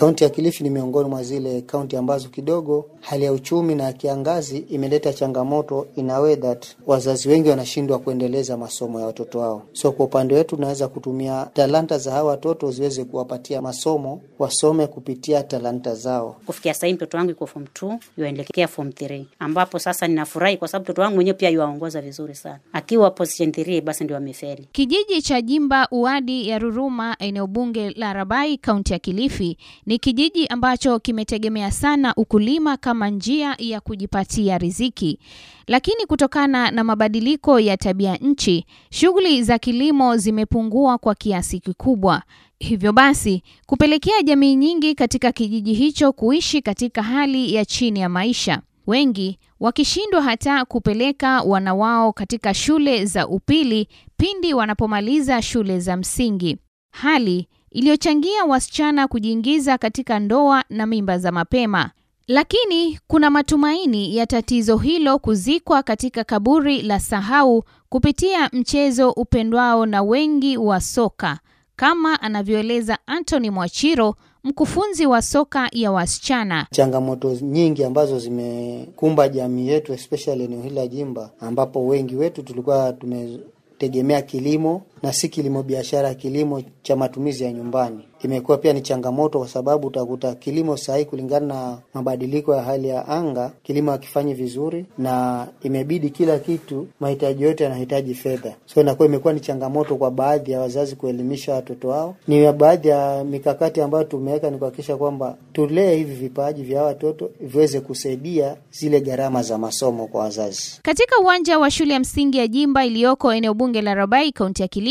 Kaunti ya Kilifi ni miongoni mwa zile kaunti ambazo kidogo hali ya uchumi na kiangazi imeleta changamoto in a way that wazazi wengi wanashindwa kuendeleza masomo ya watoto wao. So kwa upande wetu tunaweza kutumia talanta za hawa watoto ziweze kuwapatia masomo, wasome kupitia talanta zao. Kufikia sahii mtoto wangu iko form 2 yuaelekea form 3, ambapo sasa ninafurahi kwa sababu mtoto wangu mwenyewe pia yuaongoza vizuri sana. Akiwa position 3 basi ndio amefeli. Kijiji cha Jimba Uadi ya Ruruma, eneo bunge la Rabai, kaunti ya Kilifi, ni kijiji ambacho kimetegemea sana ukulima kama njia ya kujipatia riziki. Lakini kutokana na mabadiliko ya tabia nchi, shughuli za kilimo zimepungua kwa kiasi kikubwa. Hivyo basi kupelekea jamii nyingi katika kijiji hicho kuishi katika hali ya chini ya maisha, wengi wakishindwa hata kupeleka wana wao katika shule za upili pindi wanapomaliza shule za msingi, hali iliyochangia wasichana kujiingiza katika ndoa na mimba za mapema. Lakini kuna matumaini ya tatizo hilo kuzikwa katika kaburi la sahau kupitia mchezo upendwao na wengi wa soka, kama anavyoeleza Anthony Mwachiro, mkufunzi wa soka ya wasichana. Changamoto nyingi ambazo zimekumba jamii yetu especially eneo hili la Jimba, ambapo wengi wetu tulikuwa tumetegemea kilimo na si kilimo biashara, kilimo cha matumizi ya nyumbani. Imekuwa pia ni changamoto kwa sababu utakuta kilimo sahihi, kulingana na mabadiliko ya hali ya anga, kilimo hakifanyi vizuri, na imebidi kila kitu, mahitaji yote yanahitaji fedha, so inakuwa imekuwa ni changamoto kwa baadhi ya wazazi kuelimisha watoto wao. Ni baadhi ya mikakati ambayo tumeweka ni kuhakikisha kwamba tulee hivi vipaji vya watoto viweze kusaidia zile gharama za masomo kwa wazazi. Katika uwanja wa shule ya msingi ya Jimba iliyoko eneo bunge la Rabai, kaunti ya Kilifi,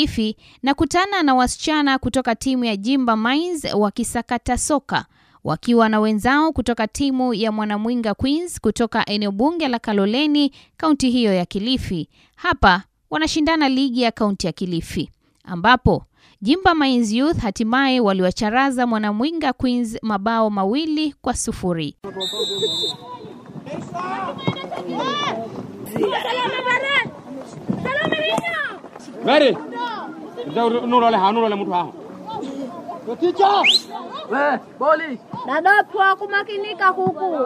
na kutana na wasichana kutoka timu ya Jimba Mines wakisakata soka wakiwa na wenzao kutoka timu ya Mwanamwinga Queens kutoka eneo bunge la Kaloleni, kaunti hiyo ya Kilifi. Hapa wanashindana ligi ya kaunti ya Kilifi ambapo Jimba Mines Youth hatimaye waliwacharaza Mwanamwinga Queens mabao mawili kwa sufuri. Mary. Nurole ha nurole mtu boli dadapwa kumakinika huku.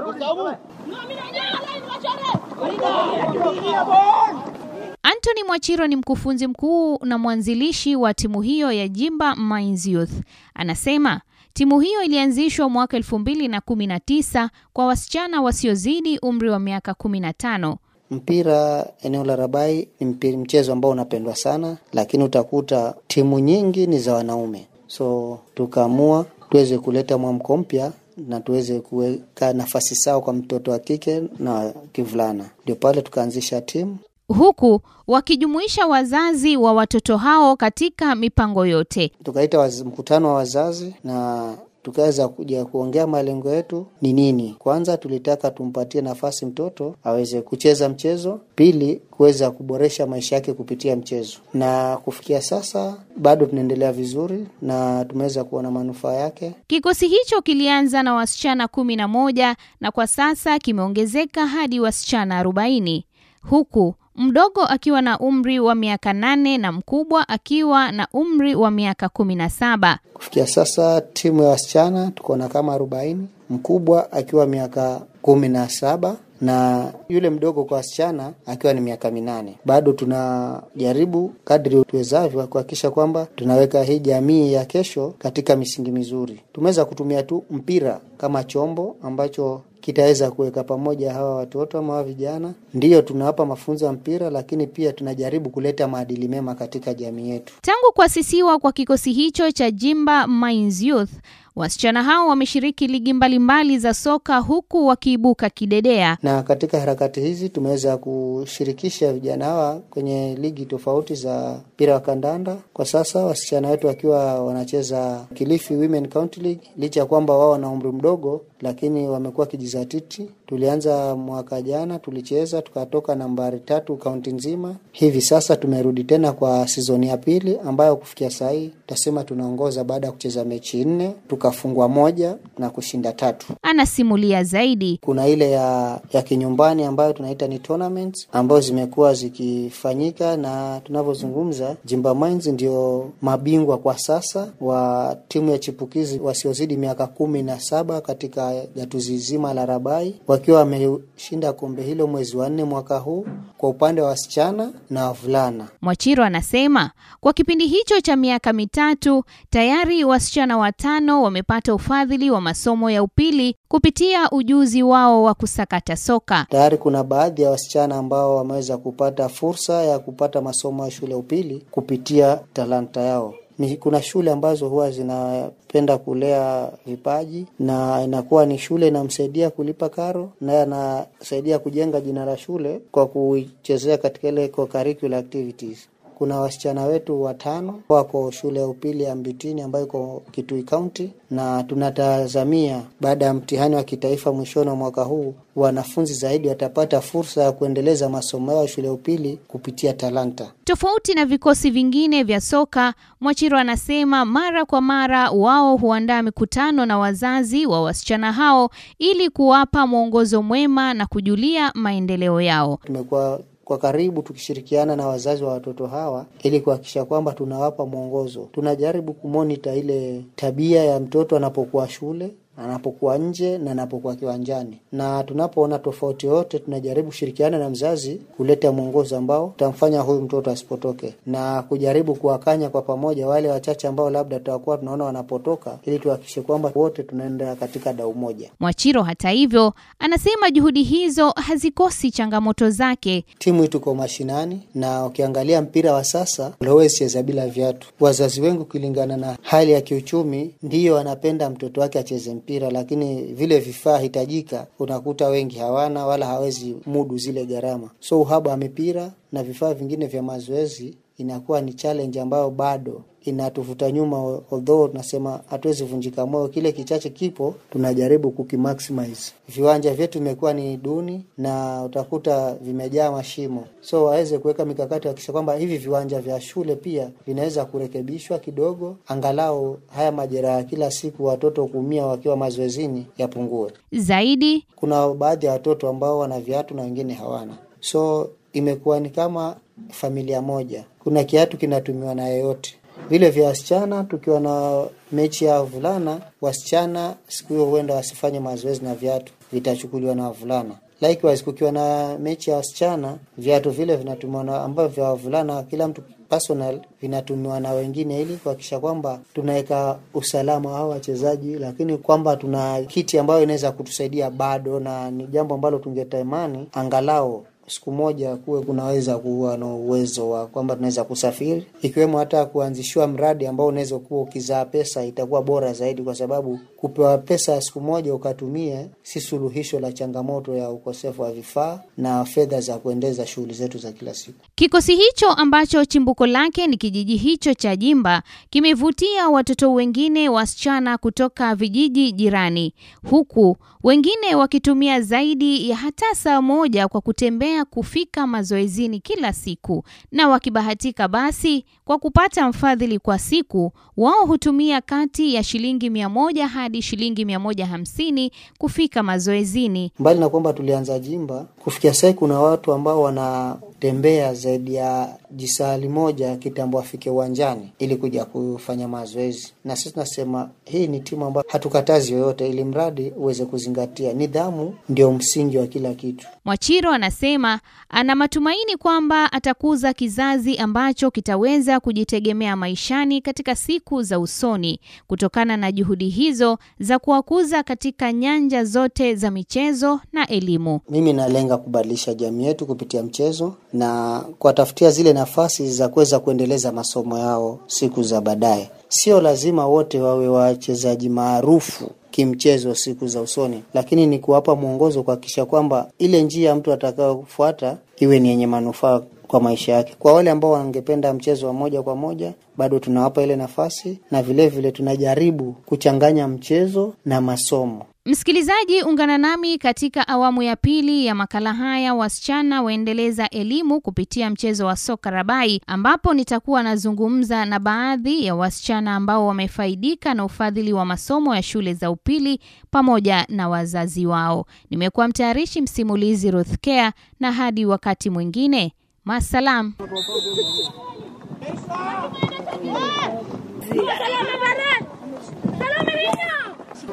Anthony Mwachiro ni mkufunzi mkuu na mwanzilishi wa timu hiyo ya Jimba Mines Youth. Anasema timu hiyo ilianzishwa mwaka 2019 kwa wasichana wasiozidi umri wa miaka 15. Mpira eneo la Rabai ni mchezo ambao unapendwa sana, lakini utakuta timu nyingi ni za wanaume, so tukaamua tuweze kuleta mwamko mpya na tuweze kuweka nafasi sawa kwa mtoto wa kike na kivulana, ndio pale tukaanzisha timu huku wakijumuisha wazazi wa watoto hao katika mipango yote. Tukaita mkutano wa wazazi na tukaweza kuja kuongea malengo yetu ni nini. Kwanza tulitaka tumpatie nafasi mtoto aweze kucheza mchezo, pili kuweza kuboresha maisha yake kupitia mchezo, na kufikia sasa bado tunaendelea vizuri na tumeweza kuona manufaa yake. Kikosi hicho kilianza na wasichana kumi na moja na kwa sasa kimeongezeka hadi wasichana arobaini huku mdogo akiwa na umri wa miaka nane na mkubwa akiwa na umri wa miaka kumi na saba. Kufikia sasa timu ya wasichana tuko na kama arobaini, mkubwa akiwa miaka kumi na saba na yule mdogo kwa wasichana akiwa ni miaka minane. Bado tunajaribu kadri tuwezavyo kuhakikisha kwamba tunaweka hii jamii ya kesho katika misingi mizuri. Tumeweza kutumia tu mpira kama chombo ambacho kitaweza kuweka pamoja hawa watoto ama hawa vijana. Ndiyo tunawapa mafunzo ya mpira, lakini pia tunajaribu kuleta maadili mema katika jamii yetu. Tangu kuasisiwa kwa kikosi hicho cha Jimba Mines Youth, wasichana hao wameshiriki ligi mbalimbali za soka huku wakiibuka kidedea. Na katika harakati hizi tumeweza kushirikisha vijana hawa kwenye ligi tofauti za mpira wa kandanda. Kwa sasa wasichana wetu wakiwa wanacheza Kilifi Women County League, licha ya kwamba wao wana umri mdogo, lakini wamekuwa kijizatiti Tulianza mwaka jana, tulicheza tukatoka nambari tatu kaunti nzima. Hivi sasa tumerudi tena kwa sizoni ya pili, ambayo kufikia saa hii tutasema tunaongoza baada ya kucheza mechi nne, tukafungwa moja na kushinda tatu. Anasimulia zaidi. Kuna ile ya ya kinyumbani ambayo tunaita ni tournaments ambayo zimekuwa zikifanyika, na tunavyozungumza Jimba Mines ndio mabingwa kwa sasa wa timu ya chipukizi wasiozidi miaka kumi na saba katika gatuzi zima la Rabai, wakiwa wameshinda kombe hilo mwezi wa nne mwaka huu kwa upande wa wasichana na wavulana. Mwachiro anasema kwa kipindi hicho cha miaka mitatu tayari wasichana watano wamepata ufadhili wa masomo ya upili kupitia ujuzi wao wa kusakata soka. Tayari kuna baadhi ya wasichana ambao wameweza kupata fursa ya kupata masomo ya shule ya upili kupitia talanta yao. Ni kuna shule ambazo huwa zinapenda kulea vipaji na inakuwa ni shule inamsaidia kulipa karo, naye anasaidia kujenga jina la shule kwa kuichezea katika ile co-curricular activities. Kuna wasichana wetu watano wako shule ya upili ya Mbitini ambayo iko Kitui Kaunti, na tunatazamia baada ya mtihani wa kitaifa mwishoni wa mwaka huu wanafunzi zaidi watapata fursa ya kuendeleza masomo yao ya shule ya upili kupitia talanta. Tofauti na vikosi vingine vya soka, Mwachiro anasema mara kwa mara wao huandaa mikutano na wazazi wa wasichana hao ili kuwapa mwongozo mwema na kujulia maendeleo yao. Tumekuwa kwa karibu tukishirikiana na wazazi wa watoto hawa ili kuhakikisha kwamba tunawapa mwongozo. Tunajaribu kumonita ile tabia ya mtoto anapokuwa shule anapokuwa nje na anapokuwa kiwanjani, na tunapoona tofauti yote, tunajaribu kushirikiana na mzazi kuleta mwongozo ambao utamfanya huyu mtoto asipotoke, na kujaribu kuwakanya kwa pamoja wale wachache ambao labda tutakuwa tunaona wanapotoka, ili tuhakikishe kwamba wote tunaenda katika dau moja. Mwachiro hata hivyo anasema juhudi hizo hazikosi changamoto zake. Timu hii tuko mashinani, na ukiangalia mpira wa sasa huwezi cheza bila viatu. Wazazi wengi ukilingana na hali ya kiuchumi, ndiyo anapenda mtoto wake acheze mpira, lakini vile vifaa hitajika unakuta wengi hawana wala hawezi mudu zile gharama. So uhaba wa mipira na vifaa vingine vya mazoezi inakuwa ni challenge ambayo bado inatuvuta nyuma, although tunasema hatuwezi vunjika moyo. Kile kichache kipo, tunajaribu kukimaximize. Viwanja vyetu vimekuwa ni duni na utakuta vimejaa mashimo, so waweze kuweka mikakati wakisha kwamba hivi viwanja vya shule pia vinaweza kurekebishwa kidogo, angalau haya majeraha ya kila siku watoto kuumia wakiwa mazoezini yapungue. Zaidi Kuna baadhi ya watoto ambao wana viatu na wengine hawana, so imekuwa ni kama familia moja, kuna kiatu kinatumiwa na yeyote vile vya wasichana. Tukiwa na mechi ya wavulana, wasichana siku hiyo huenda wasifanye mazoezi na viatu vitachukuliwa na wavulana. Likewise, kukiwa na mechi ya wasichana, viatu vile vinatumiwa na ambavyo vya wavulana, kila mtu personal, vinatumiwa na wengine, ili kuhakikisha kwamba tunaweka usalama wa wachezaji, lakini kwamba tuna kiti ambayo inaweza kutusaidia bado, na ni jambo ambalo tungetamani angalau siku moja kuwe kunaweza kuwa na uwezo wa kwamba tunaweza kusafiri, ikiwemo hata kuanzishiwa mradi ambao unaweza kuwa ukizaa pesa, itakuwa bora zaidi, kwa sababu kupewa pesa siku moja ukatumie si suluhisho la changamoto ya ukosefu wa vifaa na fedha za kuendeza shughuli zetu za kila siku. Kikosi hicho ambacho chimbuko lake ni kijiji hicho cha Jimba kimevutia watoto wengine wasichana kutoka vijiji jirani, huku wengine wakitumia zaidi ya hata saa moja kwa kutembea kufika mazoezini kila siku, na wakibahatika basi kwa kupata mfadhili kwa siku, wao hutumia kati ya shilingi mia moja hadi shilingi mia moja hamsini kufika mazoezini. Mbali na kwamba tulianza Jimba, kufikia sasa kuna watu ambao wanatembea zaidi ya jisahali moja kitambo afike uwanjani ili kuja kufanya mazoezi, na sisi tunasema hii ni timu ambayo hatukatazi yoyote, ili mradi uweze kuzingatia nidhamu, ndio msingi wa kila kitu. Mwachiro anasema ana matumaini kwamba atakuza kizazi ambacho kitaweza kujitegemea maishani katika siku za usoni kutokana na juhudi hizo za kuwakuza katika nyanja zote za michezo na elimu. Mimi nalenga kubadilisha jamii yetu kupitia mchezo na kuwatafutia zile nafasi za kuweza kuendeleza masomo yao siku za baadaye. Sio lazima wote wawe wachezaji maarufu kimchezo siku za usoni, lakini ni kuwapa mwongozo, kuhakikisha kwamba ile njia mtu atakayofuata iwe ni yenye manufaa kwa maisha yake. Kwa wale ambao wangependa mchezo wa moja kwa moja, bado tunawapa ile nafasi, na vilevile vile tunajaribu kuchanganya mchezo na masomo Msikilizaji, ungana nami katika awamu ya pili ya makala haya wasichana waendeleza elimu kupitia mchezo wa soka rabai, ambapo nitakuwa nazungumza na baadhi ya wasichana ambao wamefaidika na ufadhili wa masomo ya shule za upili pamoja na wazazi wao. Nimekuwa mtayarishi msimulizi Ruth Care, na hadi wakati mwingine, masalam.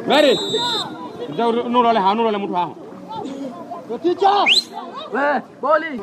ماري دور نور عليها نور على مطوعها وتيجا بولي